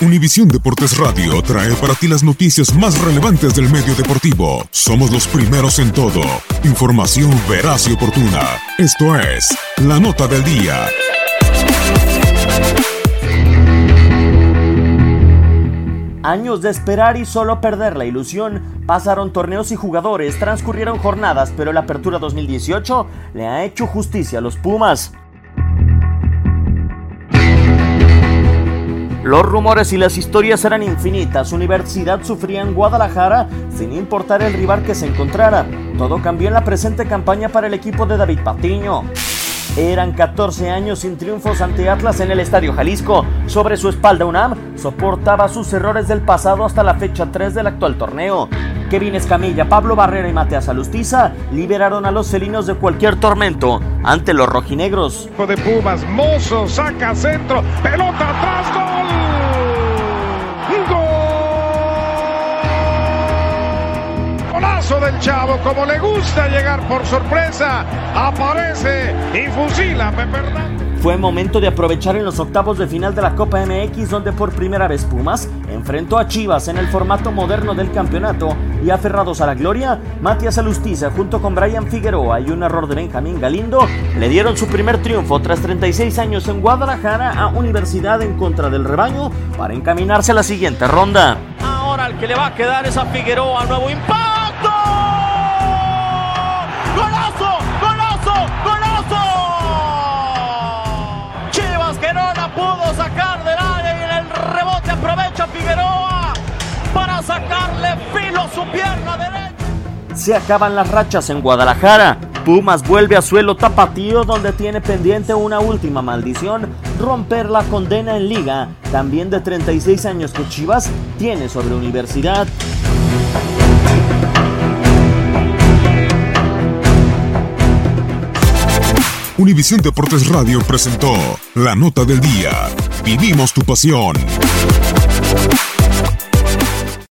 Univisión Deportes Radio trae para ti las noticias más relevantes del medio deportivo. Somos los primeros en todo. Información veraz y oportuna. Esto es La Nota del Día. Años de esperar y solo perder la ilusión. Pasaron torneos y jugadores, transcurrieron jornadas, pero la apertura 2018 le ha hecho justicia a los Pumas. Los rumores y las historias eran infinitas. Universidad sufría en Guadalajara sin importar el rival que se encontrara. Todo cambió en la presente campaña para el equipo de David Patiño. Eran 14 años sin triunfos ante Atlas en el Estadio Jalisco. Sobre su espalda UNAM soportaba sus errores del pasado hasta la fecha 3 del actual torneo. Kevin Escamilla, Pablo Barrera y Mateas Alustiza liberaron a los felinos de cualquier tormento ante los rojinegros. De Pumas, Mozo saca centro, pelota atrás, gol. Golazo del chavo, como le gusta llegar por sorpresa, aparece y fusila a Pepe Hernández. Fue momento de aprovechar en los octavos de final de la Copa MX donde por primera vez Pumas enfrentó a Chivas en el formato moderno del campeonato y aferrados a la gloria, Matías Alustiza junto con Brian Figueroa y un error de Benjamín Galindo le dieron su primer triunfo tras 36 años en Guadalajara a Universidad en contra del rebaño para encaminarse a la siguiente ronda. Ahora el que le va a quedar es a Figueroa, nuevo impacto. Su pierna derecha. Se acaban las rachas en Guadalajara. Pumas vuelve a suelo tapatío donde tiene pendiente una última maldición, romper la condena en liga, también de 36 años que Chivas tiene sobre Universidad. Univisión Deportes Radio presentó La Nota del Día. Vivimos tu pasión.